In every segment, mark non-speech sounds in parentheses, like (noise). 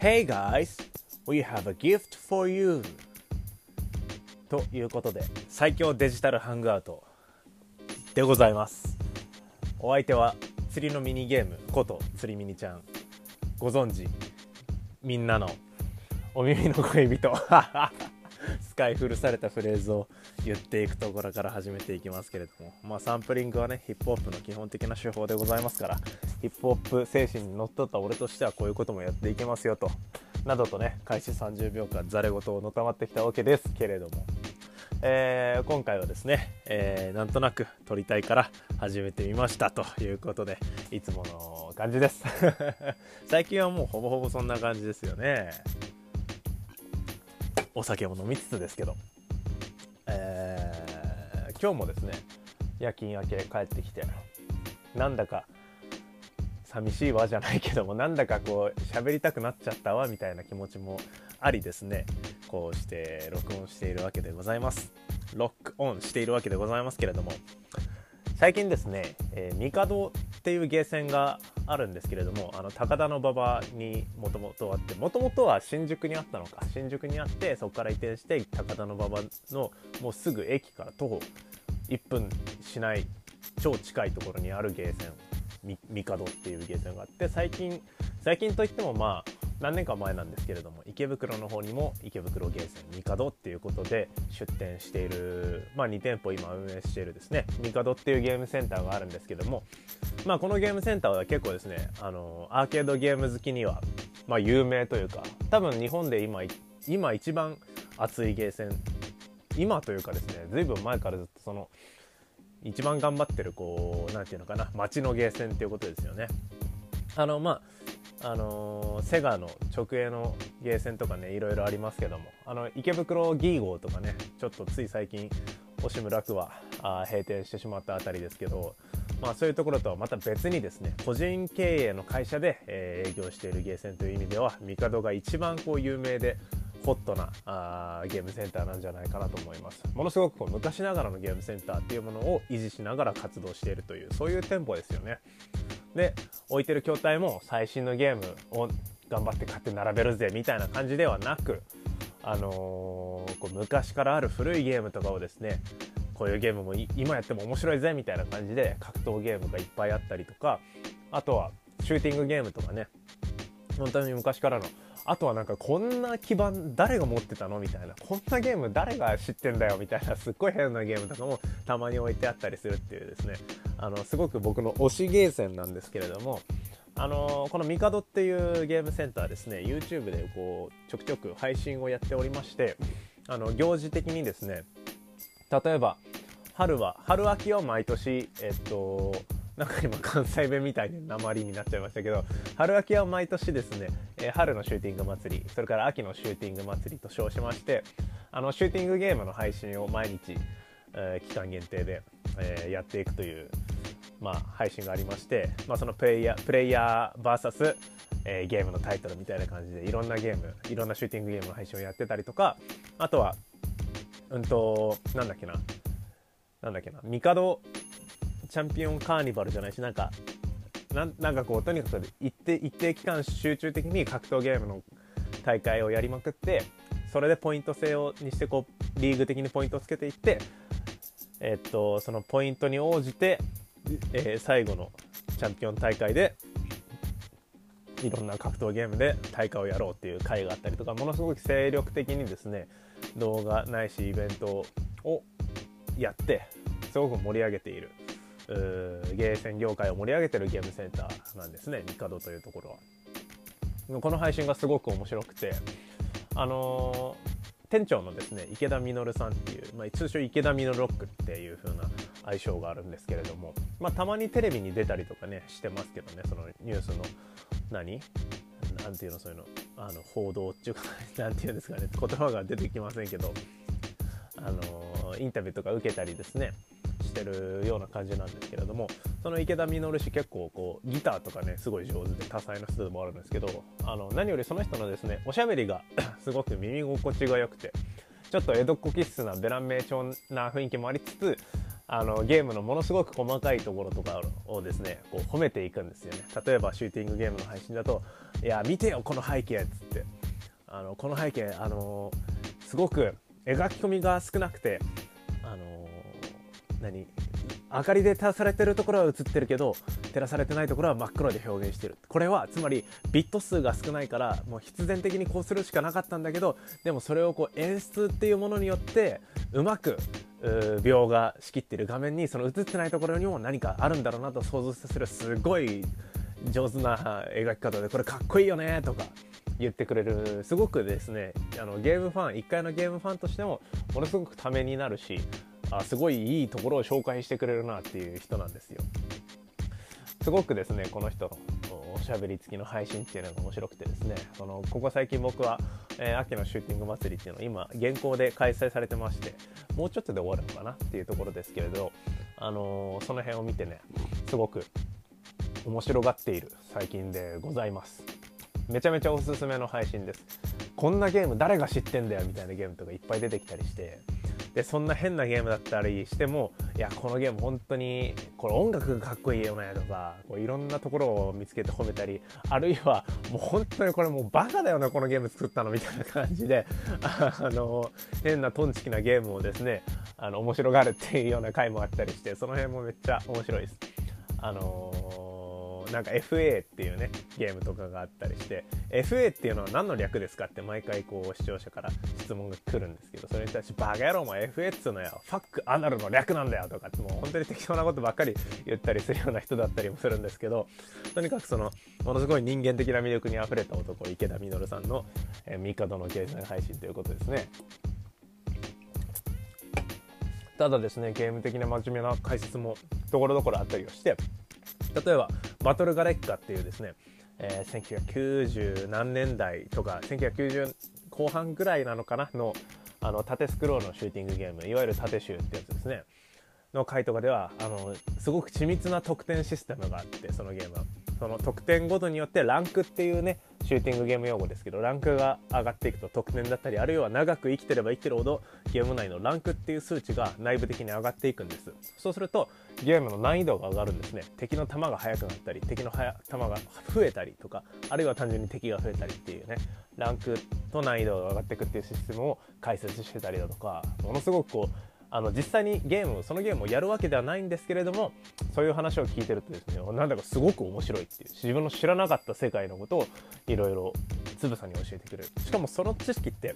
Hey guys, we have a gift for you! ということで、最強デジタルハングアウトでございます。お相手は釣りのミニゲームこと釣りミニちゃん。ご存知、みんなのお耳の恋人。使い古されたフレーズを言っていくところから始めていきますけれども、まあ、サンプリングはねヒップホップの基本的な手法でございますからヒップホップ精神にのっとった俺としてはこういうこともやっていけますよと。などとね開始30秒間ざれ言をのたまってきたわけですけれども、えー、今回はですね、えー、なんとなく撮りたいから始めてみましたということでいつもの感じです。(laughs) 最近はもうほぼほぼそんな感じですよね。お酒も飲みつつですけど、今日もですね夜勤明け帰ってきてなんだか寂しいわじゃないけどもなんだかこう喋りたくなっちゃったわみたいな気持ちもありですね。こうして録音しているわけでございます。ロックオンしているわけでございますけれども。最近ですね、えー、帝っていうゲーセンがあるんですけれどもあの高田馬場にもともとあってもともとは新宿にあったのか。新宿にあってそこから移転して高田馬場のもうすぐ駅から徒歩1分しない超近いところにあるゲーセン帝っていうゲーセンがあって最近最近といってもまあ何年か前なんですけれども池袋の方にも池袋ゲーセン帝っていうことで出店している、まあ、2店舗今運営しているですね帝っていうゲームセンターがあるんですけども、まあ、このゲームセンターは結構ですねあのアーケードゲーム好きには、まあ、有名というか多分日本で今今一番熱いゲーセン今というかですねずいぶん前からずっとその一番頑張ってるこう何て言うのかな街のゲーセンっていうことですよね。あのまああのー、セガの直営のゲーセンとかねいろいろありますけどもあの池袋ギーゴーとかねちょっとつい最近押村区はあ閉店してしまったあたりですけど、まあ、そういうところとはまた別にですね個人経営の会社で、えー、営業しているゲーセンという意味では帝が一番こう有名でホットなあーゲームセンターなんじゃないかなと思います。ものすごくこう昔ながらのゲームセンターっていうものを維持しながら活動しているというそういう店舗ですよね。で置いてる筐体も最新のゲームを頑張って買って並べるぜみたいな感じではなく、あのー、こう昔からある古いゲームとかをですねこういうゲームも今やっても面白いぜみたいな感じで格闘ゲームがいっぱいあったりとかあとはシューティングゲームとかね本当に昔からのあとはなんかこんな基盤誰が持ってたのみたいな。こんなゲーム誰が知ってんだよみたいなすっごい変なゲームとかもたまに置いてあったりするっていうですね。あのすごく僕の推しゲーセンなんですけれどもあのこのミカドっていうゲームセンターですね YouTube でこうちょくちょく配信をやっておりましてあの行事的にですね例えば春は春秋は毎年えっとなんか今関西弁みたいに鉛になっちゃいましたけど春秋は毎年ですね、えー、春のシューティング祭りそれから秋のシューティング祭りと称しましてあのシューティングゲームの配信を毎日、えー、期間限定で、えー、やっていくという、まあ、配信がありまして、まあ、そのプレイヤープレイヤー VS えー、ゲームのタイトルみたいな感じでいろんなゲームいろんなシューティングゲームの配信をやってたりとかあとはうんとなんだっけななんだっけな帝チャンピオンカーニバルじゃないしなんかなんかこうとにかく一定一定期間集中的に格闘ゲームの大会をやりまくってそれでポイント制をにしてこうリーグ的にポイントをつけていって、えっとそのポイントに応じて、えー、最後のチャンピオン大会でいろんな格闘ゲームで大会をやろうっていう会があったりとかものすごく精力的にですね動画ないしイベントをやってすごく盛り上げている。ゲーセン業界を盛り上げてるゲームセンターなんですね。帝というところは。この配信がすごく面白くて。あのー、店長のですね池田稔さんっていう、まあ、通称池田稔ロックっていう風な愛称があるんですけれども、まあ、たまにテレビに出たりとかねしてますけどねそのニュースの何？なんていうのそういうの。あの報道っていうか (laughs) 何ていうんですかね言葉が出てきませんけど。あのー、インタビューとか受けたりですね。してるような感じなんですけれどもその池田稔氏結構こうギターとかねすごい上手で多彩な人でもあるんですけどあの何よりその人のですねおしゃべりが (coughs) すごく耳心地が良くてちょっと江戸っ子気質なベラン名調な雰囲気もありつつあのゲームのものすごく細かいところとかをですねこう褒めていくんですよね。例えばシューティングゲームの配信だと「いや見てよこの背景」っつって。あのこの背景あのすごく描き込みが少なくて何？明かりで照らされてるところは映ってるけど照らされてないところは真っ黒で表現してる。これはつまりビット数が少ないからもう必然的にこうするしかなかったんだけどでもそれをこう演出っていうものによってうまく描画しきってる画面にその映ってないところにも何かあるんだろうなと想像させるすごい上手な描き方でこれかっこいいよねとか言ってくれる。すごくですねあのゲームファン1回のゲームファンとしてもものすごくためになるしあすごいいいところを紹介してくれるなっていう人なんですよ。すごくですねこの人のおしゃべり付きの配信っていうのが面白くてですねそのここ最近僕は、えー、秋のシューティング祭りっていうのを今現行で開催されてましてもうちょっとで終わるのかなっていうところですけれど、あのー、その辺を見てねすごく面白がっている最近でございますめちゃめちゃおすすめの配信ですこんなゲーム誰が知ってんだよみたいなゲームとかいっぱい出てきたりしてでそんな変なゲームだったりしてもいやこのゲーム本当にこれ音楽がかっこいいよねとかこういろんなところを見つけて褒めたりあるいはもう本当にこれもうバカだよなこのゲーム作ったのみたいな感じであの変なトンチキなゲームをですねあの面白がるっていうような回もあったりしてその辺もめっちゃ面白いです。あのーなんか FA っていうねゲームとかがあったりして FA っていうのは何の略ですかって毎回こう視聴者から質問が来るんですけどそれに対してバカ野郎も FA っつうのよファックアナルの略なんだよとかってもう本当に適当なことばっかり言ったりするような人だったりもするんですけどとにかくそのものすごい人間的な魅力にあふれた男池田稔さんの「えー、帝の経済配信」ということですね。ただですねゲーム的な真面目な解説もところどころあったりをして例えばバトルガレッカっていうですね、えー、1990何年代とか1990後半ぐらいなのかな？のあの縦スクロールのシューティングゲームいわゆる縦集ってやつですね。の回とかではあのすごく緻密な得点システムがあってそのゲームは。その得点ごとによってランクっていうねシューティングゲーム用語ですけどランクが上がっていくと得点だったりあるいは長く生きてれば生きてるほどゲーム内のランクっていう数値が内部的に上がっていくんです。そうするとゲームの難易度が上がるんですね。敵の弾が速くなったり敵の弾が増えたりとかあるいは単純に敵が増えたりっていうねランクと難易度が上がっていくっていうシステムを解説してたりだとかものすごくこうあの実際にゲームそのゲームをやるわけではないんですけれどもそういう話を聞いてるとですねなんだかすごく面白いっていう自分の知らなかった世界のことをいろいろつぶさに教えてくれる。しかもその知識って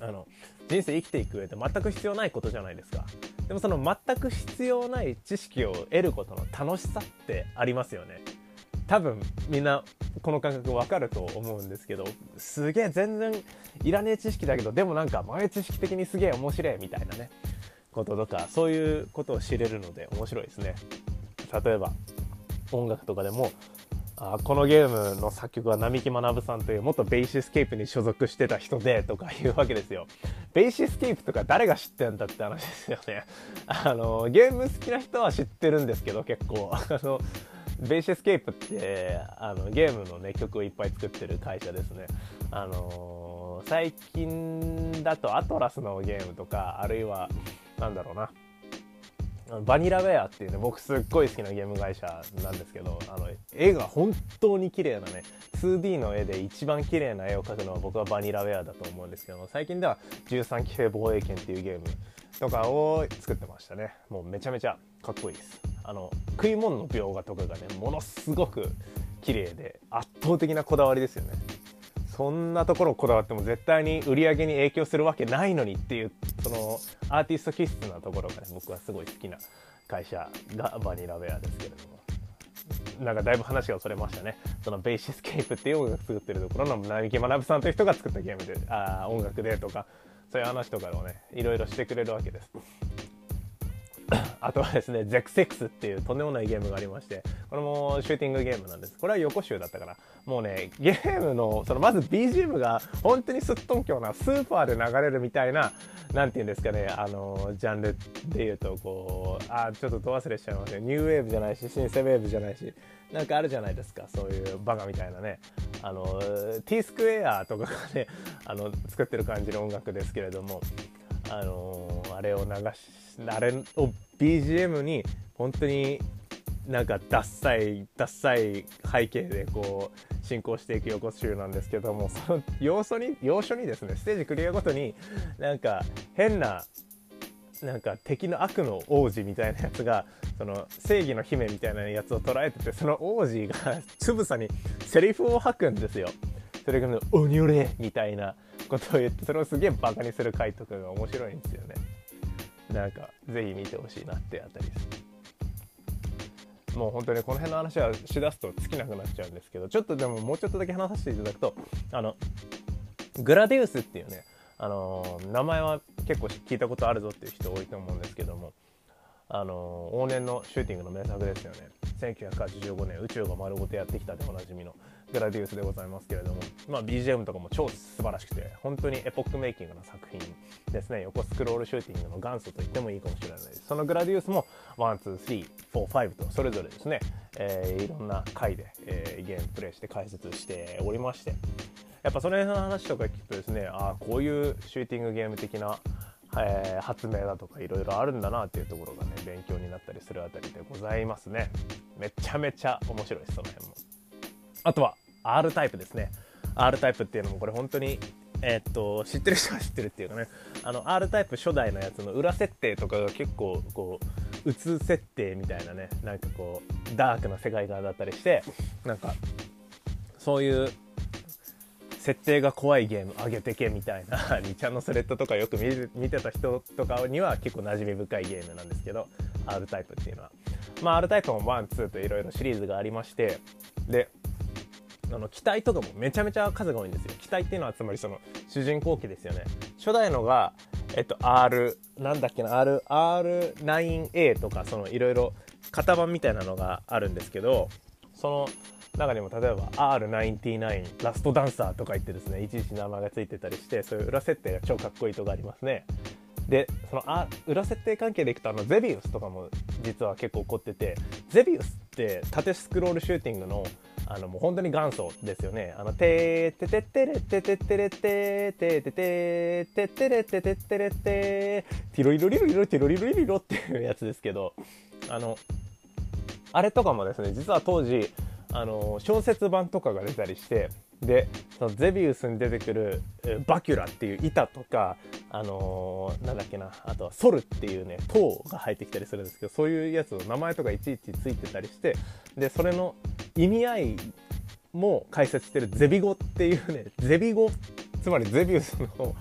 あの人生生きていく上で全く必要ないことじゃないですかでもその全く必要ない知識を得ることの楽しさってありますよね。多分みんなこの感覚わかると思うんですけどすげえ全然いらねえ知識だけどでもなんか前知識的にすげえ面白いみたいなね。こととかそういうことを知れるので面白いですね例えば音楽とかでもあこのゲームの作曲は並木学さんという元ベイシスケープに所属してた人でとかいうわけですよ。ベイシスケープとか誰が知ってんだって話ですよね。(laughs) あのゲーム好きな人は知ってるんですけど結構 (laughs) あのベイシスケープってあのゲームのね曲をいっぱい作ってる会社ですね。あの最近だとアトラスのゲームとかあるいはなんだろうな。バニラウェアっていうね僕すっごい好きなゲーム会社なんですけどあの絵が本当に綺麗なね 2D の絵で一番綺麗な絵を描くのは僕はバニラウェアだと思うんですけども最近では13期兵防衛権っていうゲームとかを作ってましたね。もうめちゃめちゃかっこいいです。あの食い物の描画とかがねものすごく綺麗で圧倒的なこだわりですよね。そんなところこだわっても絶対に売り上げに影響するわけないのにっていうのアーティスト気質なところがね僕はすごい好きな会社がバニラウェアですけれども。なんかだいぶ話がそれましたね。そのベーシスケープっていう音楽作ってるところの並木学さんという人が作ったゲームであ音楽でとかそういう話とかをねいろいろしてくれるわけです。(clears throat) あとはですね、ゼクセックスっていうとんでもないゲームがありまして、これもシューティングゲームなんです。これは横集だったから、もうね、ゲームの、そのまず BGM が本当にすっとんきょうな、スーパーで流れるみたいな、なんて言うんですかね、あの、ジャンルで言うと、こう、あ、ちょっとど忘れしちゃいますね。ニューウェーブじゃないし、シンセウェーブじゃないし、なんかあるじゃないですか、そういうバカみたいなね。あの、T スクエアとかがね、あの、作ってる感じの音楽ですけれども、あのー、あれを流しあれを BGM に本当になんかダッサいダッサい背景でこう進行していく横集なんですけどもその要素に要所にですねステージクリアごとになんか変ななんか敵の悪の王子みたいなやつがその正義の姫みたいなやつを捉えててその王子がつぶさにセリフを吐くんですよ。それが「鬼俺」みたいなことを言ってそれをすげえバカにする回とかが面白いんですよね。なんかぜひ見てほしいなってあたりです。もう本当にこの辺の話はしだすと尽きなくなっちゃうんですけどちょっとでももうちょっとだけ話させていただくとあのグラディウスっていうねあの名前は結構聞いたことあるぞっていう人多いと思うんですけどもあの往年のシューティングの名作ですよね1985年宇宙が丸ごとやってきたでおなじみのグラディウスでございますけれども、まあ、BGM とかも超素晴らしくて本当にエポックメイキングな作品ですね。横スクロールシューティングの元祖と言ってもいいかもしれないです。そのグラディウスも12345とそれぞれですね、えー、いろんな回で、えー、ゲームプレイして解説しておりまして。やっぱその辺の話とか聞くとですねああこういうシューティングゲーム的なえー、発明だとかいろいろあるんだなっていうところがね勉強になったりするあたりでございますね。めちゃめちゃ面白いですその辺も。あとは R タイプですね。R タイプっていうのもこれ本当にえー、っと知ってる人は (laughs) 知ってるっていうかね。あの R タイプ初代のやつの裏設定とかが結構こううつ設定みたいなね。なんかこうダークな世界観だったりしてなんかそういう設定が怖いゲーム上げてけみたいな (laughs) 2ちゃんのスレッドとかよく見てた人とかには結構馴染み深いゲームなんですけど R タイプっていうのは。まあ R タイプも12といろいろシリーズがありましてであの機体とかもめちゃめちゃ数が多いんですよ。機体っていうのはつまりその主人公機ですよね。初代のがえっと R なんだっけな R R9A とかそのいろいろ型番みたいなのがあるんですけどその中にも例えば R99 ラストダンサーとか言ってですねいちいち名前が付いてたりしてそういう裏設定が超かっこいいとかありますね。でそのあ裏設定関係でいくとあのゼビウスとかも実は結構起こっててゼビウスって縦スクロールシューティングのあのもう本当に元祖ですよね。あの、てーててってれててってれててててててれててってれてティロリロリロリロティロリロリロっていうやつですけど、あの、あれとかもですね、実は当時、あの小説版とかが出たりしてでそのゼビウスに出てくるバキュラっていう板とかあのー、なんだっけなあとはソルっていうね塔が入ってきたりするんですけどそういうやつの名前とかいちいちついてたりしてでそれの意味合いも解説してるゼビ語っていうねゼビ語つまりゼビウスの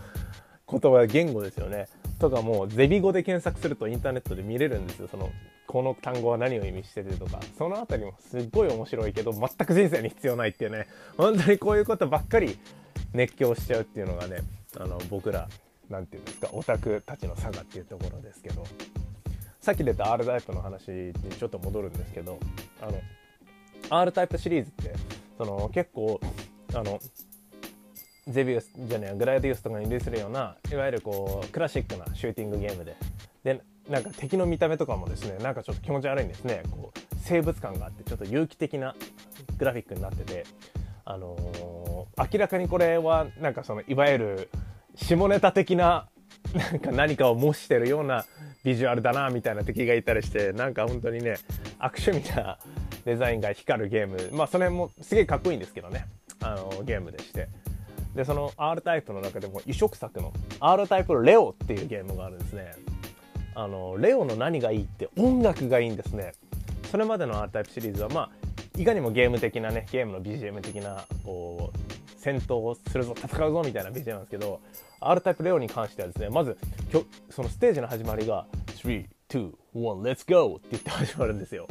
言葉言語ですよね。とかもうゼビ語で検索するとインターネットで見れるんですよ。そのこの単語は何を意味しててとかその辺りもすっごい面白いけど全く人生に必要ないっていうね。本当にこういうことばっかり熱狂しちゃうっていうのがねあの僕ら何て言うんですかオタクたちの差がっていうところですけど。さっき出た R タイプの話にちょっと戻るんですけどあの R タイプシリーズってその結構あのゼビウスじゃねえグライディウスとかに類するようないわゆるこうクラシックなシューティングゲームで。でなんか敵の見た目とかもですねなんかちょっと気持ち悪いんですね。こう生物感があってちょっと有機的なグラフィックになっててあのー、明らかにこれはなんかそのいわゆる下ネタ的ななんか何かを模してるようなビジュアルだなみたいな敵がいたりしてなんか本当にね悪趣味なデザインが光るゲーム。まあそれもすげえかっこいいんですけどね。あのゲームでして。でその R タイプの中でも異色作の R タイプのレオっていうゲームがあるんですね。あのレオの何がいいって音楽がいいんですね。それまでの R タイプシリーズはまあいかにもゲーム的なねゲームの BGM 的なこう戦闘をするぞ戦うぞみたいな BGM なんですけど R タイプレオに関してはですねまずそのステージの始まりが3 2 1 let's go って言って始まるんですよ。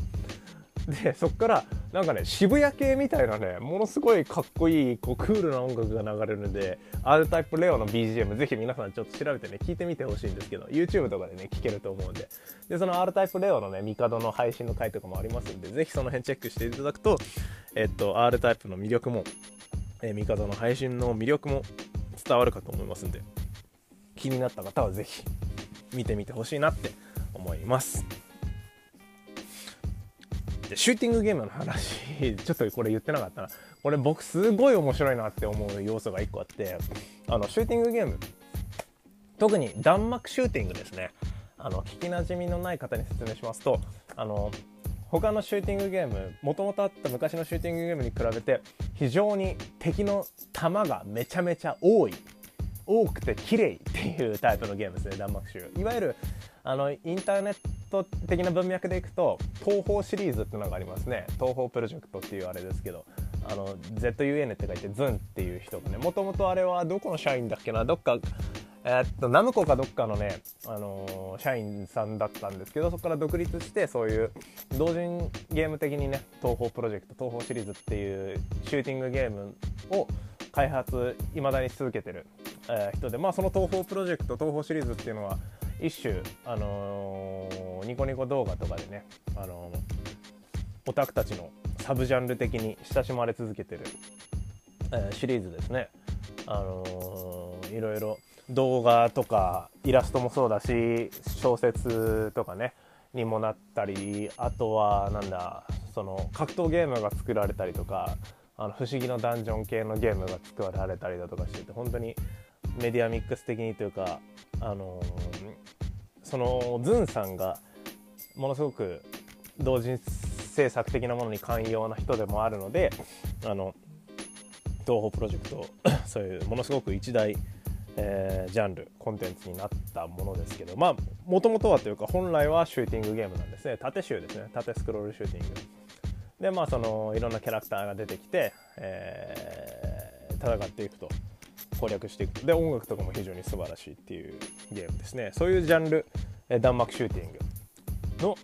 でそっからなんかね渋谷系みたいなねものすごいかっこいいこうクールな音楽が流れるんで R タイプレオの BGM ぜひ皆さんちょっと調べてね聞いてみてほしいんですけど YouTube とかでね聞けると思うんででその R タイプレオのねミカドの配信の回とかもありますんでぜひその辺チェックしていただくとえっと R タイプの魅力もえミカドの配信の魅力も伝わるかと思いますんで気になった方はぜひ見てみてほしいなって思います。でシューティングゲームの話ちょっとこれ言ってなかったな。これ僕すごい面白いなって思う要素が1個あってあのシューティングゲーム。特に弾幕シューティングですね。あの聞きなじみのない方に説明しますとあの他のシューティングゲームもともとあった昔のシューティングゲームに比べて非常に敵の弾がめちゃめちゃ多い。多くて綺麗っていうタイプのゲームですね弾幕集いわゆるあのインターネット的な文脈でいくと東方シリーズっていうのがありますね。東方プロジェクトっていうあれですけどあの ZUN って書いてズンっていう人がねもともとあれはどこの社員だっけなどっかえー、っとナムコかどっかのね、あのー、社員さんだったんですけどそこから独立してそういう同人ゲーム的にね東宝プロジェクト東宝シリーズっていうシューティングゲームを開発いまだに続けてる、えー、人でまあその東宝プロジェクト東宝シリーズっていうのは一種、あのー、ニコニコ動画とかでね、あのオタクたちのサブジャンル的に親しまれ続けてる、えシリーズですね。あのいろいろ動画とかイラストもそうだし小説とかねにもなったりあとはなんだその格闘ゲームが作られたりとかあの不思議のダンジョン系のゲームが作られたりだとかしてて本当にメディアミックス的にというかあのそのズンさんがものすごく同人制作的なものに寛容な人でもあるのであの東宝プロジェクト (coughs) そういうものすごく一大えー、ジャンルコンテンツになったものですけどまあもともとはというか本来はシューティングゲームなんですね。縦集ですね。縦スクロールシューティング。でまあそのいろんなキャラクターが出てきて、えー、戦っていくと。攻略していく。で音楽とかも非常に素晴らしいっていうゲームですね。そういうジャンル、弾幕シューティング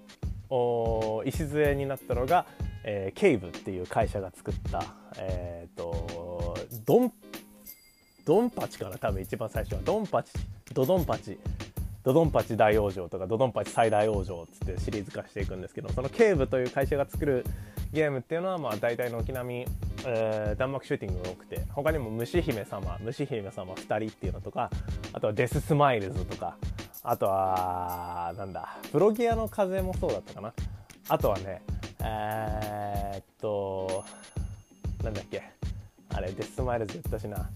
の礎になったのが、えー、ケイブっていう会社が作った、えーとドンドンパチかな多分一番最初は。ドンパチドドンパチドドンパチ大往生とかドドンパチ最大往生っつってシリーズ化していくんですけどそのケーブという会社が作るゲームっていうのはまあ大体軒並み、えー、弾幕シューティングが多くて他にも虫姫様虫姫様2人っていうのとかあとはデススマイルズとかあとはなんだプロギアの風もそうだったかな。あとはねえー、っとなんだっけ。あれデススマイルズ言ったしな。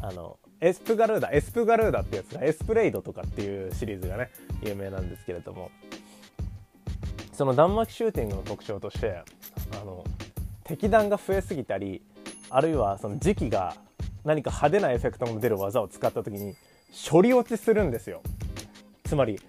あのエスプガルーダエスプガルーダってやつがエスプレイドとかっていうシリーズがね有名なんですけれども。その弾幕シューティングの特徴としてあの敵弾が増えすぎたりあるいはその自機が何か派手なエフェクトの出る技を使った時に処理落ちするんですよ。つまり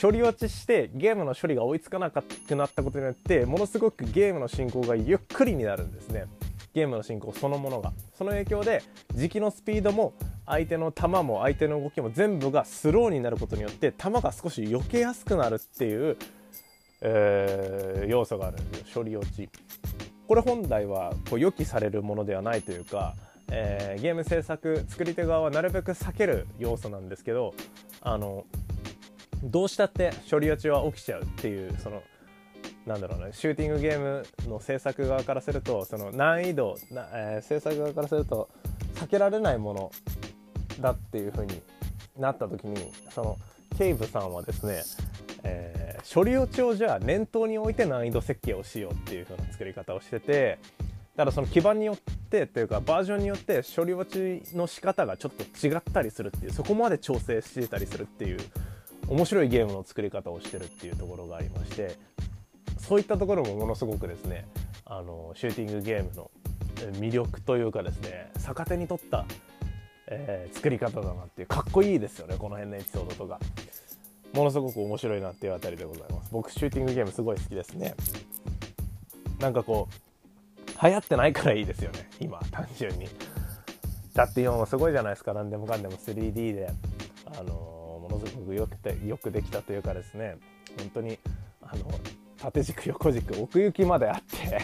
処理落ちしてゲームの処理が追いつかなくなったことによってものすごくゲームの進行がゆっくりになるんですね。ゲームの進行そのものが。その影響で時期のスピードも相手の球も相手の動きも全部がスローになることによって球が少し避けやすくなるっていう、えー、要素があるんですよ。処理落ち。これ本来はこう予期されるものではないというか、えー、ゲーム制作作り手側はなるべく避ける要素なんですけどあのどうしたって処理落ちは起きちゃうっていうそのなんだろうねシューティングゲームの制作側からするとその難易度な、えー、制作側からすると避けられないものだっていう風になった時にそのケイブさんはですね、えー、処理落ちをじゃあ念頭に置いて難易度設計をしようっていう風な作り方をしててだからその基盤によってというかバージョンによって処理落ちの仕方がちょっと違ったりするっていうそこまで調整してたりするっていう面白いゲームの作り方をしてるっていうところがありましてそういったところもものすごくですねあのシューティングゲームの魅力というかですね逆手に取った、えー、作り方だなっていうかっこいいですよねこの辺のエピソードとか。ものすごく面白いなっていうあたりでございます。僕シューティングゲームすごい好きですね。なんかこう流行ってないからいいですよね。今単純に。だって今もすごいじゃないですか。何でもかんでも 3D であのものすごくよくてよくできたというかですね。本当にあの縦軸横軸奥行きまであって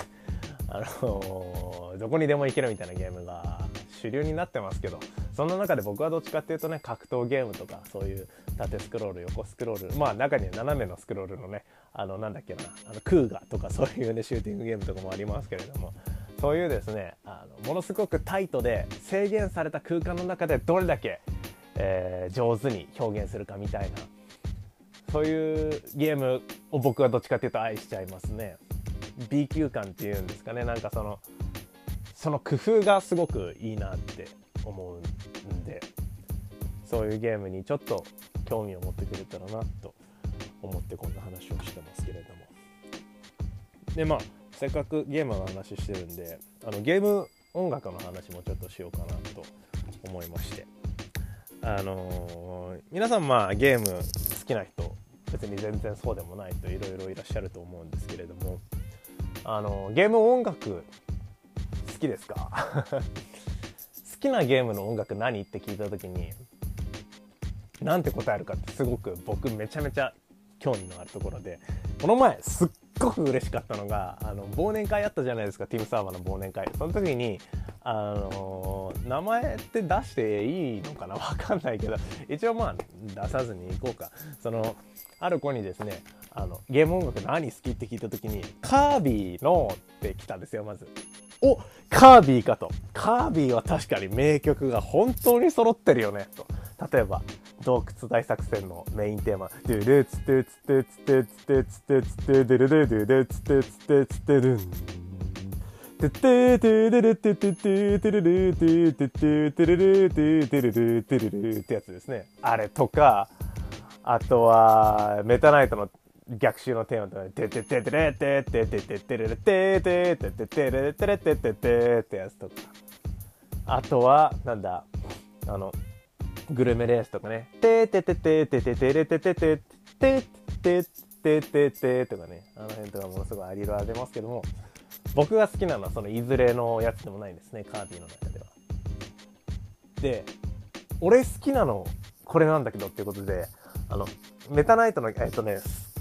あのー、どこにでも行けるみたいなゲームが主流になってますけどそんな中で僕はどっちかっていうとね格闘ゲームとかそういう縦スクロール横スクロールまあ中には斜めのスクロールのねあのなんだっけなあのクーガとかそういうねシューティングゲームとかもありますけれどもそういうですねあのものすごくタイトで制限された空間の中でどれだけ、えー、上手に表現するかみたいなそういうゲームを僕はどっちかっていうと愛しちゃいますね。B 級感っていうんですかねなんかそのその工夫がすごくいいなって思うんでそういうゲームにちょっと興味を持ってくれたらなと思ってこんな話をしてますけれども。でまあせっかくゲームの話してるんであのゲーム音楽の話もちょっとしようかなと思いまして。あのー、皆さんまあゲーム好きな人別に全然そうでもない人いろいろいらっしゃると思うんですけれどもあのー、ゲーム音楽好きですか？(laughs) 好きなゲームの音楽何？って聞いた時に何て答えるかってすごく僕めちゃめちゃ興味のあるところでこの前すっごく嬉しかったのがあの忘年会あったじゃないですか。ティムサーバーの忘年会。その時にあの名前って出していいのかな？(laughs) わかんないけど一応まあ出さずにいこうか。そのある子にですねあのゲーム音楽何好きって聞いた時にカービィのって来たんですよまず。おカービィかと。カービィは確かに名曲が本当に揃ってるよね、と。例えば、洞窟大作戦のメインテーマ、ドゥルーツツゥーツツゥーツツゥーツツゥーツツゥーツトゥツドゥツルドツルーツツゥーツツゥーツトゥルン。トツトゥツゥルツトゥツゥトツトゥルルツゥトツトゥツゥルツトゥツゥルツトゥツルってやつツすね。ツれとツ、あとツ、メタツイツの逆襲のテーマとか、テテテテレテテテテテレレテテテテテレレテレテテテってやつとか。あとは、なんだ、あの、グルメレースとかね、テテテテテテテレテテテテテテテテテとかね、あの辺とかものすごいありろあ出ますけども、僕が好きなのはそのいずれのやつでもないんですねカービィの中では。で俺好きなのこれなんだけどっていうことであのメタナイトのえっとね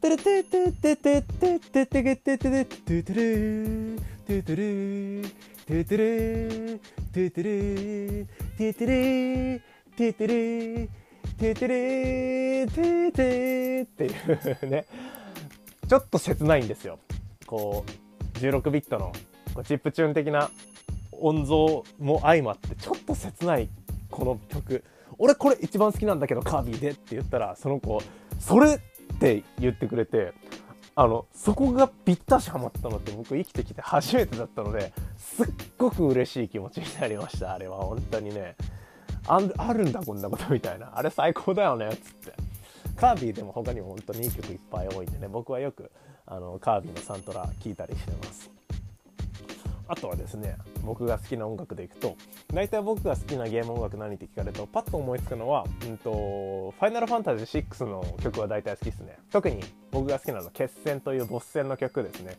ててれてててててててててててててるててるててるててるててるててるててるててっていうねちょっと切ないんですよこう16ビットのチップチューン的な音像も相まってちょっと切ないこの曲俺これ一番好きなんだけどカービィでって言ったらその子それって言ってくれてあのそこがぴったしハマったのって僕生きてきて初めてだったのですっごく嬉しい気持ちになりましたあれは。本当にね。ああるんだこんなことみたいな。あれ最高だよねっつって。カービィでも他にも本当にいい曲いっぱい多いんでね僕はよくあのカービィのサントラ聴いたりしてます。あとはですね僕が好きな音楽でいくと大体僕が好きなゲーム音楽何って聞かれるとパッと思いつくのは、うんと、ファイナルファンタジー6の曲は大体好きですね。特に僕が好きなのは決戦というボス戦の曲ですね。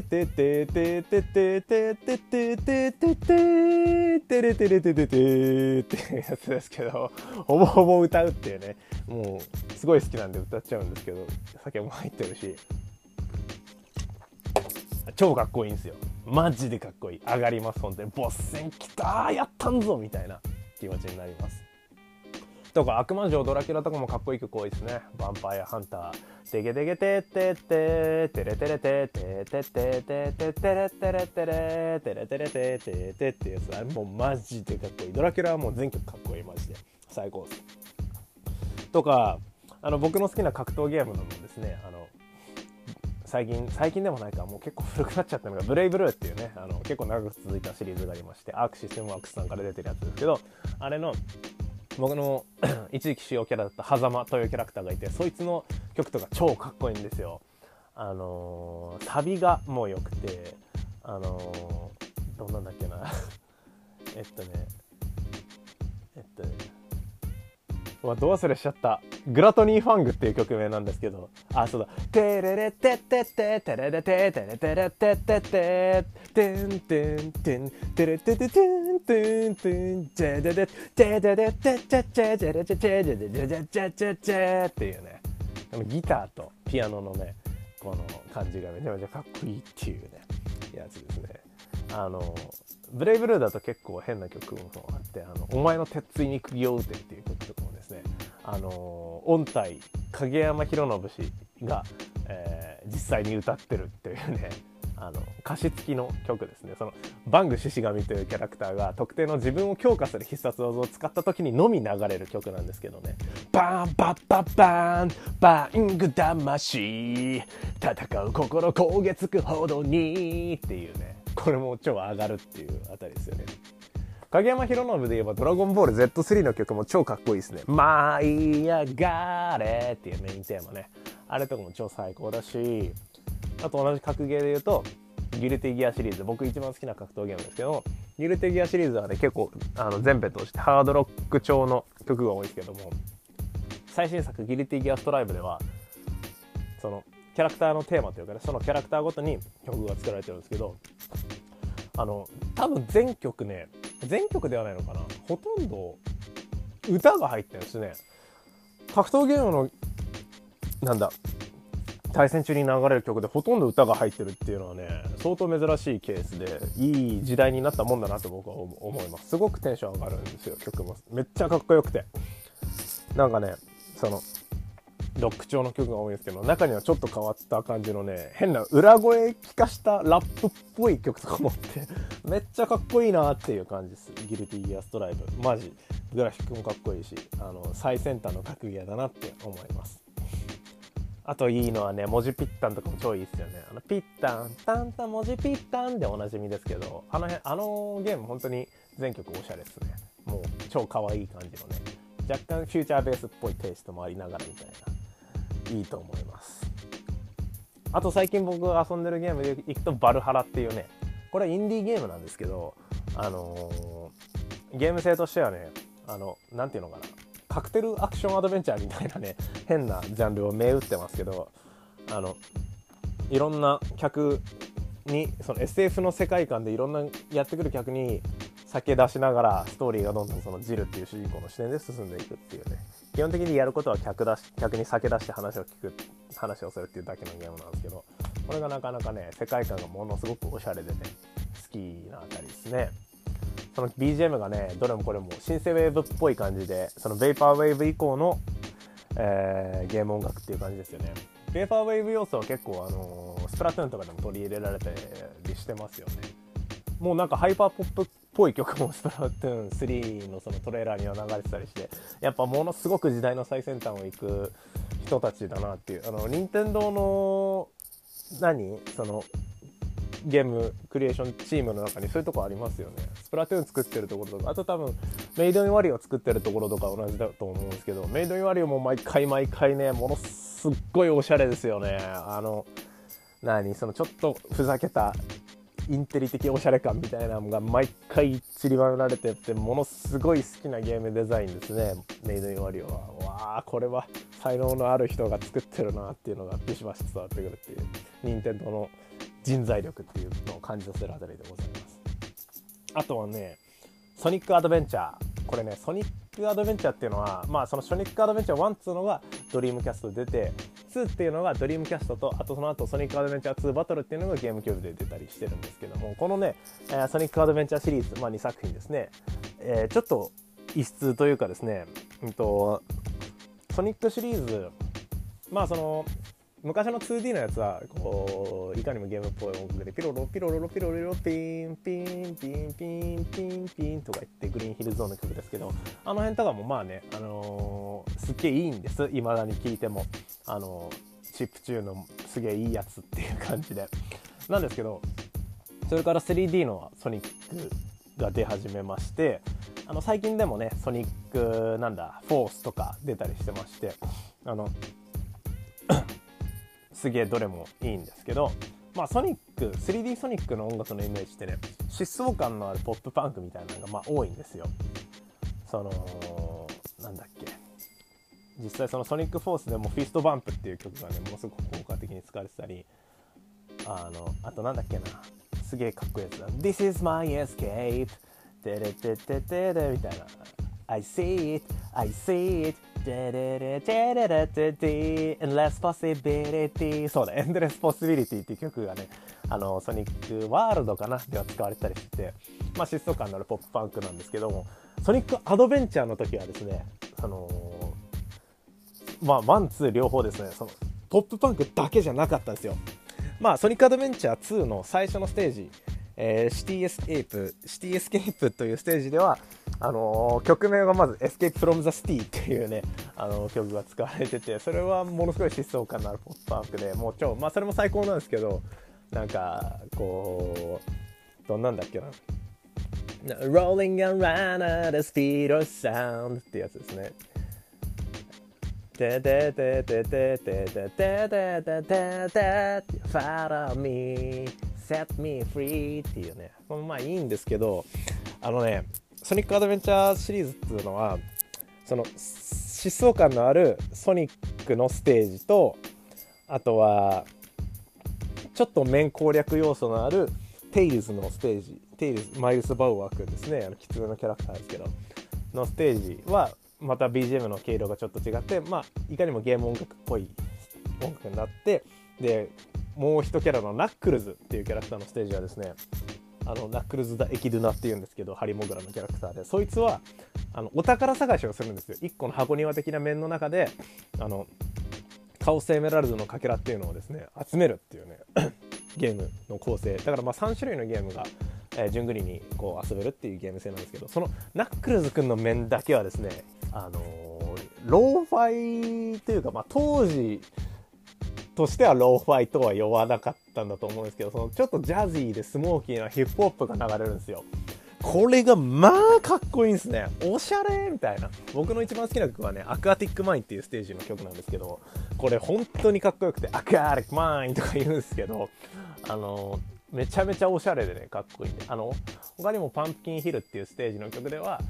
てててててててててててててれてれててててってやつですけどほぼほぼ歌うっていうねもうすごい好きなんで歌っちゃうんですけど酒も入ってるし超かっこいいんですよマジでかっこいい上がります本当にボス戦きたやったんぞみたいな気持ちになりますとか悪魔城ドラキュラとかもかっこいい曲多いですね。ヴァンパイアハンターテゲテゲテテテテレテレテテテテテテテレテレテレテレテレテテテってやつあれもうマジでかっこいいドラキュラはもう全曲かっこいいマジで最高ですとかあの僕の好きな格闘ゲームのもですねあの最近最近でもないかもう結構古くなっちゃったのがブレイブルーっていうねあの結構長く続いたシリーズがありましてアークシステムワークスさんから出てるやつですけどあれの僕の (coughs) 一時期主要キャラだった狭間というキャラクターがいてそいつの曲とか超かっこいいんですよ。あのー、サビがもう良くてあのー、どんなんだっけな (laughs) えっとねえっとねわど忘れしちゃった。グラトニーファングっていう曲名なんですけど。あそうだ「テレレテテテテレレテテレテレテテテテンテンテンテレテテテンテンテンジェデデジェデデテチェチェジェデチェチェジェデジェジェジェジェジェっていうねギターとピアノのねこの感じがめちゃめちゃかっこいいっていうねやつですねあのブレイブルーだと結構変な曲もあって「あのお前の鉄槌に釘を打て」っていう曲とかもですねあの音体影山博信氏が、えー、実際に歌ってるっていうねあの歌詞付きの曲ですね。そのバング獅子神というキャラクターが特定の自分を強化する必殺技を使った時にのみ流れる曲なんですけどね。バンバッバッバーンバング魂戦う心焦げつくほどにっていうね。これも超上がるっていうあたりですよね。影山博信で言えば「ドラゴンボール Z3」の曲も超かっこいいですね「舞い上がれ」っていうメインテーマね。あれとかも超最高だしあと同じ格ゲーで言うとギルティギアシリーズ。僕一番好きな格闘ゲームですけどギルティギアシリーズはね結構あの全編通してハードロック調の曲が多いですけども最新作ギルティギアストライブではそのキャラクターのテーマというかねそのキャラクターごとに曲が作られてるんですけどあの多分全曲ね全曲ではないのかな。ほとんど歌が入ってるんですね。格闘ゲームのなんだ対戦中に流れる曲でほとんど歌が入ってるっていうのはね相当珍しいケースでいい時代になったもんだなと僕は思います。すごくテンション上がるんですよ曲も。めっちゃかっこよくて。なんかねそのロック調の曲が多いんですけど中にはちょっと変わった感じのね変な裏声聞かしたラップっぽい曲とかもって (laughs) めっちゃかっこいいなっていう感じです。ギルティギアストライブ。マジ。グラフィックもかっこいいしあの最先端の格ゲーだなって思います。あといいのはね、文字ピッタンとかも超いいっすよね。あのピッタン、タンタン文字ピッタンでおなじみですけど、あの辺、あのゲーム本当に全曲おしゃれですね。もう超可愛い感じのね、若干フューチャーベースっぽいテイストもありながらみたいな、いいと思います。あと最近僕が遊んでるゲームでいくとバルハラっていうね、これはインディーゲームなんですけど、あのー、ゲーム性としてはね、あの、なんていうのかな、カクテルアクションアドベンチャーみたいなね (laughs) 変なジャンルを銘打ってますけどあのいろんな客にその SF の世界観でいろんなやってくる客に酒出しながらストーリーがどんどんそのジルっていう主人公の視点で進んでいくっていうね基本的にやることは客出し客に酒出して話を聞く話をするっていうだけのゲームなんですけどこれがなかなかね世界観がものすごくおしゃれでね好きなあたりですね。その BGM がねどれもこれもシンセウェーブっぽい感じでそのベイパーウェーブ以降の、えー、ゲーム音楽っていう感じですよねベイパーウェーブ要素は結構あのー、スプラトゥーンとかでも取り入れられたりしてますよねもうなんかハイパーポップぽい曲もスプラトゥーン3のそのトレーラーには流れてたりして。やっぱものすごく時代の最先端を行く人たちだなっていう。あの任天堂の何？そのゲームクリエーションチームの中にそういうとこありますよね。スプラトゥーン作ってるところとか、あと多分メイドインワリオ作ってるところとか同じだと思うんですけど、メイドインワリオも毎回毎回ね、ものすっごいおしゃれですよね。あの、何？そのちょっとふざけたインテリ的おしゃれ感みたいなのが毎回散りばめられてってものすごい好きなゲームデザインですね。メイドインワリオは。わあこれは才能のある人が作ってるなっていうのがビシバシ伝わってくるっていう。任天堂の人材力っていうのを感じさせるあたりでございます。あとはねソニックアドベンチャー。これねソニックアドベンチャーっていうのはまあそのソニックアドベンチャー1っつうのがドリームキャストで出て2っていうのがドリームキャストとあとその後ソニックアドベンチャー2バトルっていうのがゲームキューブで出たりしてるんですけどもこのね、えー、ソニックアドベンチャーシリーズ、まあ、2作品ですね、えー、ちょっと異質というかですね、うんと、ソニックシリーズまあその昔の 2D のやつはこういかにもゲームっぽい音楽でピロロピロロピロロロピンピンピンピンピンピンとか言ってグリーンヒルゾーンの曲ですけどあの辺とかもまあね、あのー、すっげえいいんです。いまだに聴いても、あのー、チップチューンのすげえいいやつっていう感じで。なんですけどそれから 3D のソニックが出始めましてあの最近でもねソニックなんだフォースとか出たりしてましてあのすげえどれもいいんですけどまあソニック 3D ソニックの音楽のイメージってね疾走感のあるポップパンクみたいなのがまあ多いんですよ。そのなんだっけ。実際そのソニックフォースでもフィストバンプっていう曲がねものすごく効果的に使われてたりあのあとなんだっけな。すげえかっこいいやつだ。This is my escape テレテテテレみたいな。I see it I see it Endless possibility そうだ Endless possibility っていう曲がねあのソニックワールドかなでは使われたりしててまあ疾走感のあるポップパンクなんですけどもソニックアドベンチャーの時はですねそのまあ one two 両方ですねそのポップパンクだけじゃなかったんですよ。まあソニックアドベンチャー2の最初のステージ、えー、シティエスケープシティエスケープというステージではあのー、曲名がまず「Escape from the City」っていうね、あのー、曲が使われててそれはものすごい疾走感のあるポップパンクでもう超まあそれも最高なんですけどなんかこうどんなんだっけな Rolling around at the speed of sound ってやつですね。てててててててててててて Follow me Set me free っていうね。このまあいいんですけどあのねソニックアドベンチャーシリーズっていうのはその疾走感のあるソニックのステージとあとはちょっと面攻略要素のあるテイルズのステージテイルズマイルス・パウアー君ですね。あのキツネのキャラクターですけどのステージはまた BGM の毛色がちょっと違ってまあいかにもゲーム音楽っぽい音楽になってでもう一キャラのナックルズっていうキャラクターのステージはですねあのナックルズ・ダ・エキドゥナっていうんですけどハリモグラのキャラクターでそいつはあのお宝探しをするんですよ。1個の箱庭的な面の中であのカオスエメラルドのかけらっていうのをですね集めるっていうね (clears throat) ゲームの構成。だからまあ3種類のゲームが、えー、順繰りにこう遊べるっていうゲーム性なんですけどそのナックルズくんの面だけはですねあのー、ローファイというか、まあ、当時としてはローファイとは呼ばなかったんだと思うんですけどそのちょっとジャズィーでスモーキーなヒップホップが流れるんですよ。これがまあかっこいいんですね。おしゃれみたいな。僕の一番好きな曲はね、アクアティックマインっていうステージの曲なんですけど、これ本当にかっこよくて、アクアティックマインとか言うんですけど、あの、めちゃめちゃおしゃれでね、かっこいいんで、あの、他にもパンプキンヒルっていうステージの曲では、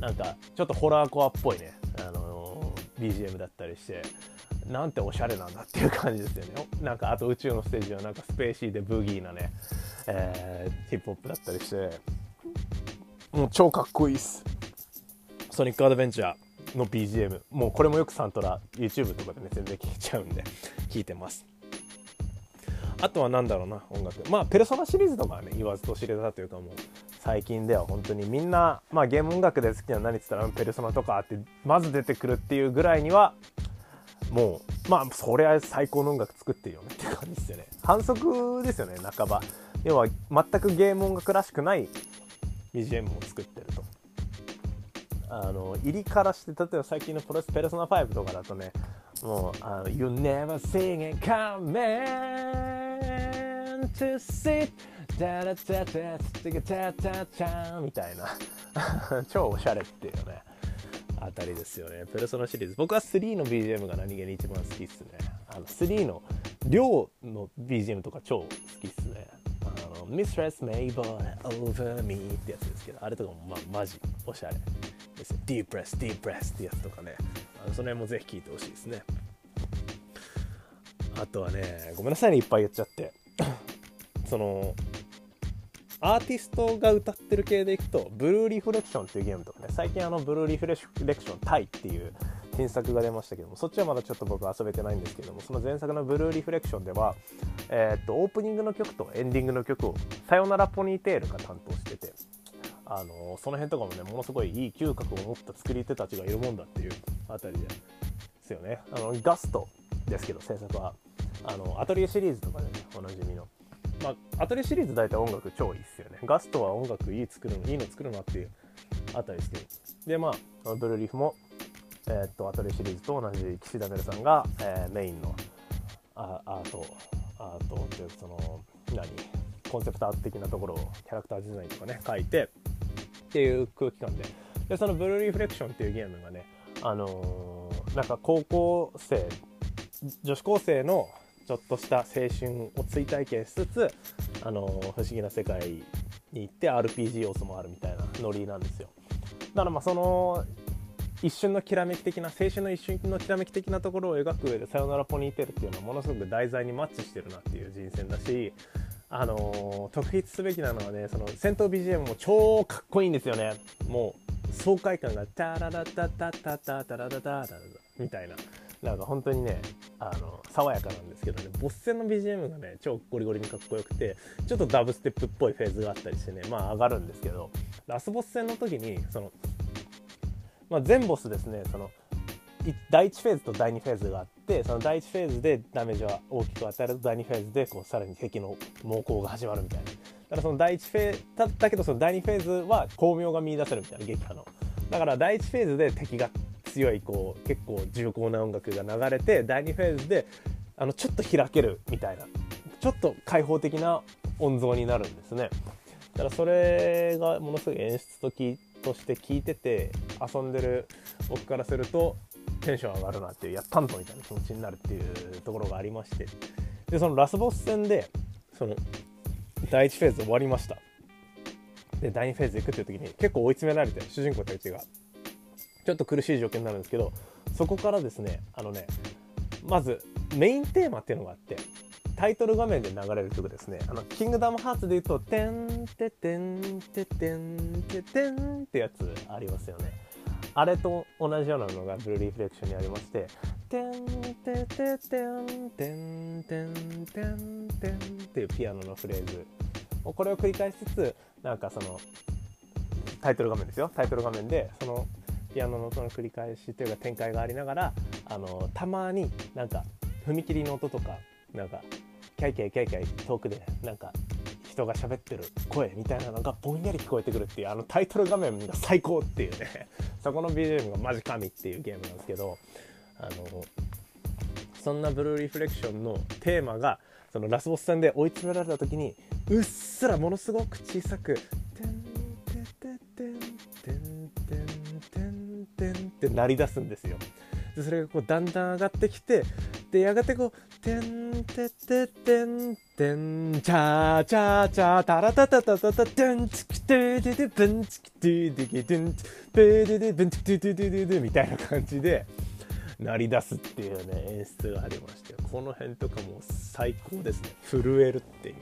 なんかちょっとホラーコアっぽいね、あの BGM だったりしてなんておしゃれなんだっていう感じですよね。なんかあと宇宙のステージはなんかスペーシーでブギーなね、えー、ヒップホップだったりして。もう超かっこいいっす。ソニックアドベンチャーの BGM もうこれもよくサントラ YouTube とかでね全然聴いちゃうんで聴いてます。あとは何だろうな音楽。まあペルソナシリーズとかはね言わずと知れたというかもう最近では本当にみんな、まあ、ゲーム音楽で好きな何って言ったらペルソナとかってまず出てくるっていうぐらいにはもうまあそれは最高の音楽作ってるよねって感じですよね。反則ですよね半ば。要は全くゲーム音楽らしくない BGM を作ってると。あの入りからして例えば最近のプロスペルソナ5とかだとねもうあの「You never sing it come in to sit タラタタタタタタみたいな超おしゃれっていうねあたりですよね。ペルソナシリーズ。僕は3の BGM が何気に一番好きっすね。あの3の量の BGM とか超好きっすね。あの Mistress Mabel Over Me ってやつですけどあれとかもまあマジおしゃれ。ですよ。Deep Breath Deep Breath ってやつとかね。あのその辺もぜひ聴いてほしいですね。あとはねごめんなさいねいっぱい言っちゃって。そのアーティストが歌ってる系でいくと、ブルーリフレクションっていうゲームとかね、最近あのブルーリフレクションタイっていう新作が出ましたけども、そっちはまだちょっと僕遊べてないんですけども、その前作のブルーリフレクションでは、えー、っと、オープニングの曲とエンディングの曲を、さよならポニーテールが担当してて、あのその辺とかもね、ものすごいいい嗅覚を持った作り手たちがいるもんだっていうあたりですよね。あの、ガストですけど、制作は。あの、アトリエシリーズとかでね、おなじみの。まあ、アトリエシリーズ大体音楽超いいっすよね。ガストは音楽いい作るの、いいの作るなっていうあたりですけど。で、まあ、ブルーリーフも、えー、っと、アトリエシリーズと同じ岸田メルさんが、えー、メインのアート、アートっていうその、何？コンセプトアー的なところをキャラクターデザインとかね、書いて、っていう空気感で。で、そのブルーリフレクションっていうゲームがね、あのー、なんか高校生、女子高生のちょっとした青春を追体験しつつあの不思議な世界に行って RPG 要素もあるみたいなノリなんですよ。だからまあその一瞬のきらめき的な青春の一瞬のきらめき的なところを描く上で「さよならポニーテール」っていうのはものすごく題材にマッチしてるなっていう人選だしあのー、特筆すべきなのはねその戦闘 BGM も超かっこいいんですよね。もう爽快感がタララタタタタタラタタタみたいななんか本当にねあの爽やかなんですけどねボス戦の BGM がね超ゴリゴリにかっこよくてちょっとダブステップっぽいフェーズがあったりしてねまあ上がるんですけどラスボス戦の時にそのまあ、全ボスですねその第1フェーズと第2フェーズがあってその第1フェーズでダメージは大きく与えると第2フェーズでこうさらに敵の猛攻が始まるみたいな。だからその第1フェーズだけどその第2フェーズは巧妙が見出せるみたいな撃破の。だから第1フェーズで敵が強いこう結構重厚な音楽が流れて第2フェーズであのちょっと開けるみたいなちょっと開放的な音像になるんですね。だからそれがものすごい演出ととして聞いてて遊んでる僕からするとテンション上がるなっていうやったんぞみたいな気持ちになるっていうところがありまして。でそのラスボス戦でその第1フェーズ終わりました。で第2フェーズ行くっていう時に結構追い詰められて主人公たちが。ちょっと苦しい状況になるんですけどそこからですねあのねまずメインテーマっていうのがあってタイトル画面で流れる曲ですね。あの、キングダムハーツで言うと、てんててんててんててんってやつありますよね。あれと同じようなのがブルーリフレクションにありまして、てんてててんてんてんてんてんっていうピアノのフレーズ。これを繰り返しつつ、なんかその、タイトル画面ですよ。タイトル画面で、そのピアノの音の繰り返しというか展開がありながら、あの、たまになんか踏切の音とか、なんかキャイキャイキャイキャイ遠くでなんか人が喋ってる声みたいなのがぼんやり聞こえてくるっていうあのタイトル画面が最高っていうね。(laughs) そこの BGM がマジ神っていうゲームなんですけどあのそんなブルーリフレクションのテーマがそのラスボス戦で追い詰められた時にうっすらものすごく小さく「てんてててんてんてんてんてん」って鳴り出すんですよ。でそれがこうだんだん上がってきてでやがてこう「てんてててんてんチャーチャーチャータラタタタタタてんチキテデデブンチキテデキテンペデデブンチキテデデデデみたいな感じで鳴り出すっていうね演出がありましてこの辺とかも最高ですね震えるっていう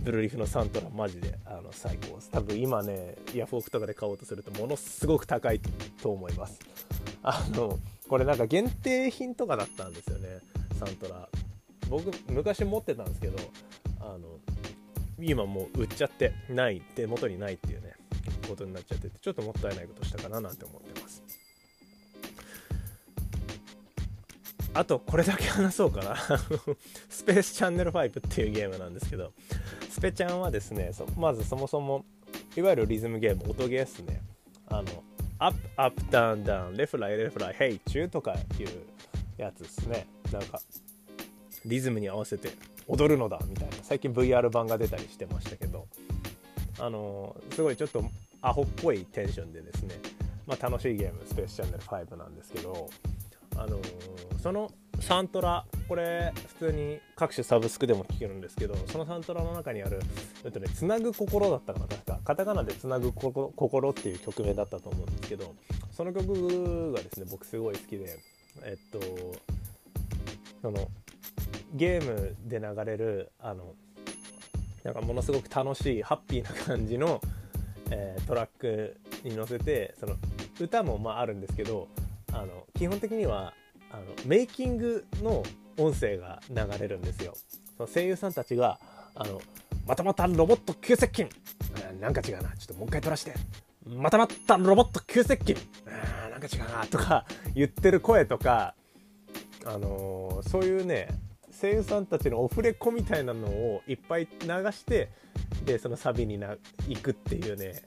ブルーリーフのサントラマジであの最高です。多分今ねヤフオクとかで買おうとするとものすごく高いと思います。あのこれなんか限定品とかだったんですよね。サントラ。僕昔持ってたんですけどあの今もう売っちゃってない手元にないっていうねことになっちゃっててちょっともったいないことしたかななんて思って。あとこれだけ話そうかな。(laughs) スペースチャンネル5っていうゲームなんですけどスペチャンはですねまずそもそもいわゆるリズムゲーム音ゲーっすね。あのアップアップダウンダウンレフライレフライヘイチューとかいうやつですね。なんかリズムに合わせて踊るのだみたいな。最近 VR 版が出たりしてましたけどあのすごいちょっとアホっぽいテンションでですね、まあ、楽しいゲームスペースチャンネル5なんですけどあのそのサントラこれ普通に各種サブスクでも聴けるんですけどそのサントラの中にあるえっとね「つなぐ心」だったかな確か。カタカナで「つなぐ心」っていう曲名だったと思うんですけどその曲がですね僕すごい好きでえっとそのゲームで流れるあのなんかものすごく楽しいハッピーな感じの、えー、トラックに乗せてその歌もまああるんですけどあの基本的にはあのメイキングの音声が流れるんですよ。その声優さんたちがあのまたまたロボット急接近。なんか違うな。ちょっともう一回撮らして。またまたロボット急接近。なんか違うな。とか言ってる声とかあのー、そういうね声優さんたちのオフレコみたいなのをいっぱい流してでそのサビにな行くっていうね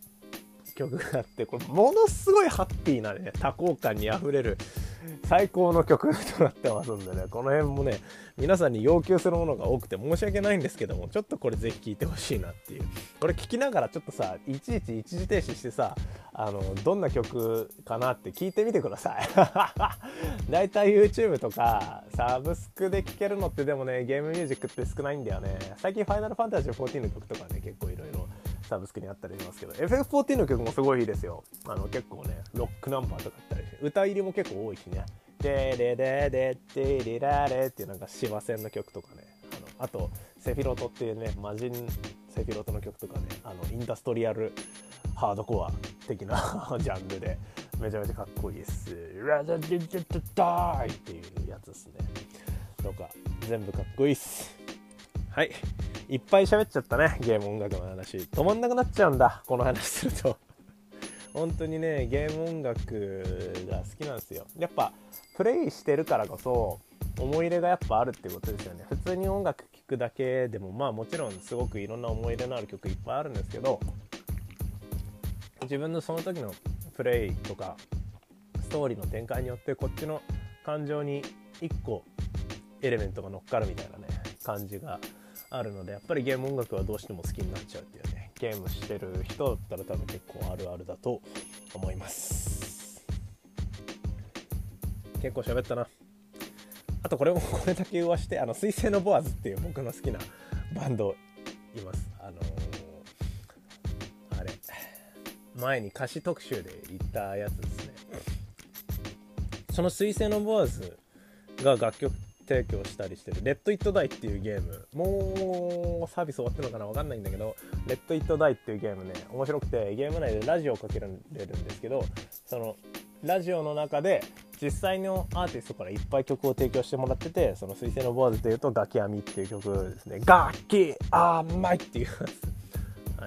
曲があってこれものすごいハッピーなね多幸感にあふれる最高の曲となってますんでね。この辺もね皆さんに要求するものが多くて申し訳ないんですけどもちょっとこれぜひ聴いてほしいなっていう。これ聴きながらちょっとさいちいち一時停止してさあのどんな曲かなって聞いてみてください。だいたい YouTube とかサブスクで聴けるのってでもねゲームミュージックって少ないんだよね。最近ファイナルファンタジー14の曲とかね結構いろいろサブスクにあったりしますけど FF14 の曲もすごいいいですよ。あの結構ねロックナンバーとかあったりして歌入りも結構多いしね「デレレデデリラレ」っていうなんか芝線の曲とかねあのあとセフィロトっていうね魔人セフィロトの曲とかねあのインダストリアルハードコア的なジャンルでめちゃめちゃかっこいいです「ラザディディダイ」っていうやつですねとか全部かっこいいっすはい。いっぱい喋っちゃったねゲーム音楽の話。止まんなくなっちゃうんだこの話すると。(laughs) 本当にねゲーム音楽が好きなんですよ。やっぱプレイしてるからこそ思い入れがやっぱあるってことですよね。普通に音楽聴くだけでもまあもちろんすごくいろんな思い入れのある曲いっぱいあるんですけど自分のその時のプレイとかストーリーの展開によってこっちの感情に1個エレメントが乗っかるみたいなね感じがあるのでやっぱりゲーム音楽はどうしても好きになっちゃうっていうねゲームしてる人だったら多分結構あるあるだと思います。結構喋ったな。あとこれも (laughs) これだけ言わしてあの水星のボアズっていう僕の好きなバンドいます。あのー、あれ。前に歌詞特集で言ったやつですね。その水星のボアズが楽曲提供したりしてる「レッド・イット・ダイ」っていうゲームもうサービス終わってるのかな分かんないんだけど「レッド・イット・ダイ」っていうゲームね面白くてゲーム内でラジオをかけられるんですけどそのラジオの中で実際のアーティストからいっぱい曲を提供してもらっててその「水星のボーズ」でいうと「ガキアミ」っていう曲ですね「ガキアマイ」っていう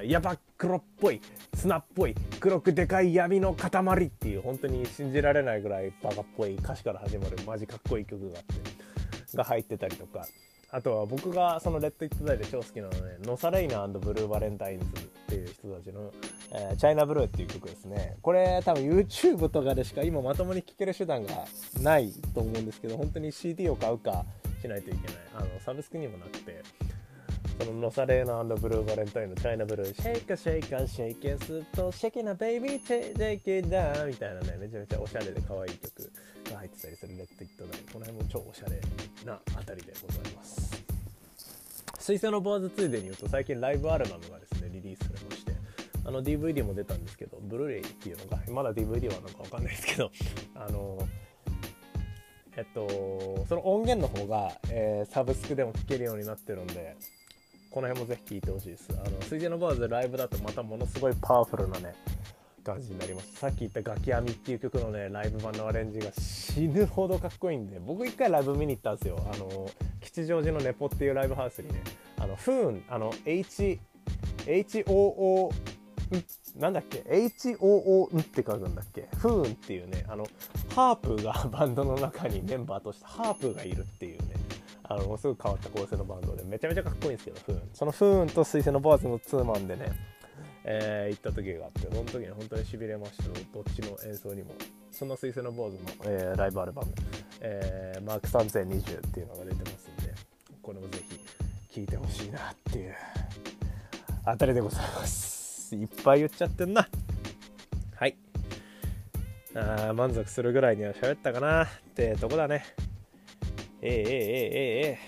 やば黒っぽい砂っぽい黒くでかい闇の塊っていう本当に信じられないぐらいバカっぽい歌詞から始まるマジかっこいい曲があってが入ってたりとか。あとは僕がそのレッド・イット・ダイで超好きなのねノサレイナブルー・バレンタインズっていう人たちの、えー、チャイナ・ブルーっていう曲ですね。これ多分 YouTube とかでしか今まともに聴ける手段がないと思うんですけど本当に CD を買うかしないといけない。あのサブスクにもなくてそのノサレーナブルーバレンタインのチャイナブルー、シェイカシェイカシェイケスとシェキナベイビーチェイジェイキダーみたいなね、めちゃめちゃおしゃれで可愛い曲。ったりするレッド・イット・ダイ。この辺も超おしゃれなあたりでございます。水星の坊主ついでに言うと最近ライブアルバムがですね、リリースされまして、あの DVD も出たんですけど、ブルーレイっていうのが、まだ DVD はなんかわかんないですけど、あのえっと、その音源の方が、えー、サブスクでも聴けるようになってるんで、この辺もぜひ聴いてほしいです。あの、水星のバーズライブだとまたものすごいパワフルなね、感じになります。さっき言ったガキ編みっていう曲のね、ライブ版のアレンジが死ぬほどかっこいいんで、僕一回ライブ見に行ったんですよ。あの、吉祥寺のネポっていうライブハウスにね、あの、フーン、あの、H、HOO、なんだっけ ?HOO って書くんだっけ？フーンっていうね、あの、ハープが (laughs) バンドの中にメンバーとしてハープがいるっていうね、あのすぐ変わった構成のバンドでめちゃめちゃかっこいいんですけどフーンそのフーンと水星のボーズのツーマンでね、えー、行った時があってその時に本当にしびれました。どっちの演奏にもその水星の坊主の、えー、ライブアルバム、えー、マーク3020っていうのが出てますんでこれもぜひ聴いてほしいなっていうあたりでございます。いっぱい言っちゃってんな。はい。あ満足するぐらいには喋ったかなってとこだね。ええええええ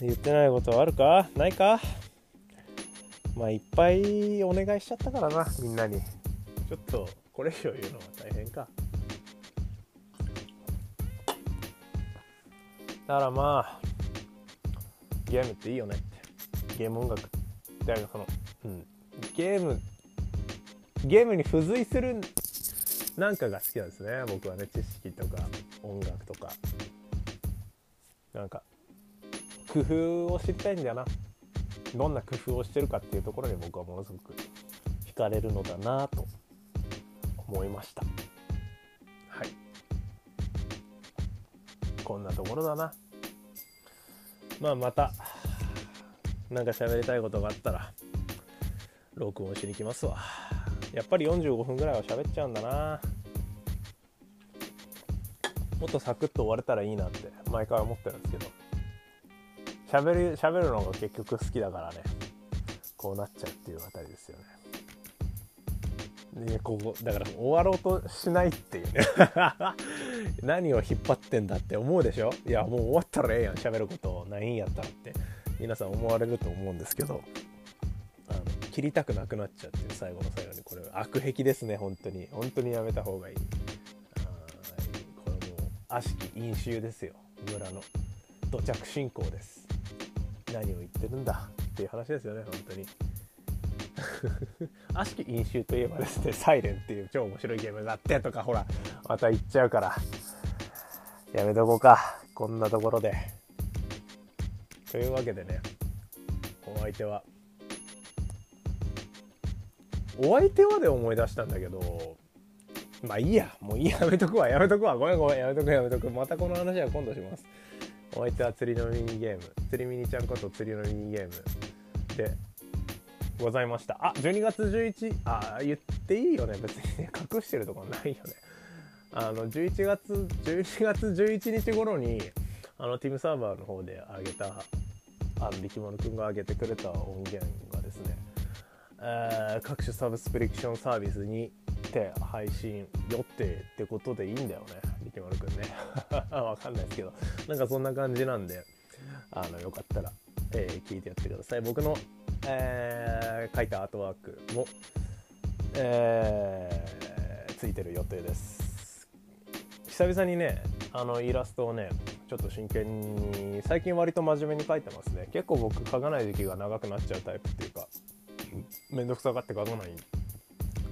え言ってないことはあるか？ないか？まあいっぱいお願いしちゃったからなみんなに。ちょっとこれ以上言うのは大変か。だからまあゲームっていいよねって。ゲーム音楽ってその、うん、ゲームゲームに付随するなんかが好きなんですね。僕はね知識とか音楽とか。なんか工夫を知りたいんだよなどんな工夫をしてるかっていうところに僕はものすごく惹かれるのだなと思いました。はい。こんなところだな。まあまたなんか喋りたいことがあったら録音しに来ますわ。やっぱり45分ぐらいは喋っちゃうんだな。もっとサクッと終われたらいいなって毎回思ってるんですけど喋る喋るのが結局好きだからね。こうなっちゃうっていうあたりですよね。でここだから終わろうとしないっていうね。(laughs) 何を引っ張ってんだって思うでしょ？いやもう終わったらええやん。喋ることないんやったらって。皆さん思われると思うんですけど。切りたくなくなっちゃって最後の最後にこれ悪癖ですね本当に。本当にやめた方がいい。これもう悪しき飲酒ですよ。村の土着信仰です何を言ってるんだっていう話ですよね本当に。(laughs) 悪しき飲酒といえばですね「サイレンっていう超面白いゲームがあってとかほらまた言っちゃうから。やめとこうかこんなところで。というわけでねお相手は。お相手はで思い出したんだけどまあいいやもういいややめとくわやめとくわごめんごめんやめとくやめとく。またこの話は今度します。お相手は釣りのミニゲーム。釣りミニちゃんこと釣りのミニゲームでございました。あ12月11あ言っていいよね。別にね。(laughs) 隠してるとこないよね。あの11月11月11日頃にあのティムサーバーの方で上げたあの力丸くんが上げてくれた音源がですね、えー、各種サブスプリクションサービスにて配信予定ってことでいいんだよね。力丸くんね。(laughs) わかんないですけど。なんかそんな感じなんであのよかったら、えー、聞いてやってください。僕の、えー、書いたアートワークも、えー、ついてる予定です。久々にねあのイラストをねちょっと真剣に最近割と真面目に描いてますね。結構僕描かない時期が長くなっちゃうタイプっていうか面倒くさがって描かない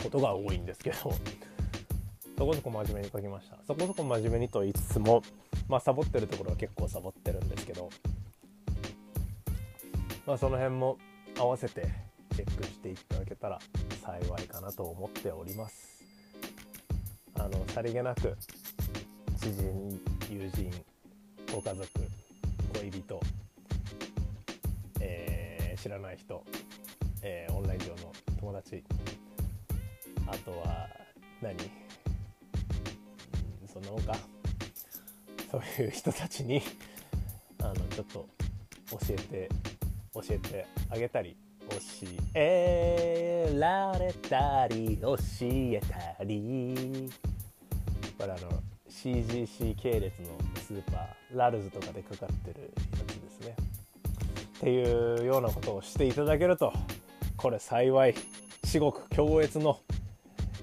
ことが多いんですけど (laughs) そこそこ真面目に描きました。そこそこ真面目にと言いつつもまあサボってるところは結構サボってるんですけどまあその辺も合わせてチェックしていただけたら幸いかなと思っております。あのさりげなく知人友人ご家族恋人、えー、知らない人、えー、オンライン上の友達あとは何、うん、そんなもんか。そういう人たちにあのちょっと教えて教えてあげたり教えられたり教えたり。これあの CGC 系列のスーパーラルズとかでかかってるやつですね。っていうようなことをしていただけるとこれ幸い至極強烈の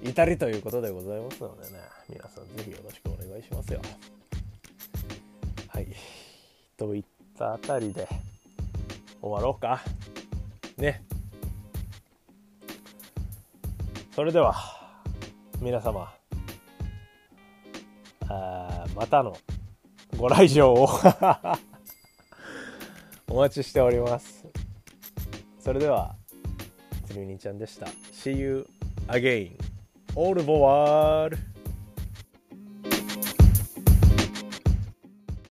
至りということでございますのでね皆さん是非よろしくお願いしますよ。はいといったあたりで終わろうか。ね。それでは皆様あまたのご来場を (laughs) お待ちしております。それではつりみにちゃんでした。See you again. Au revoir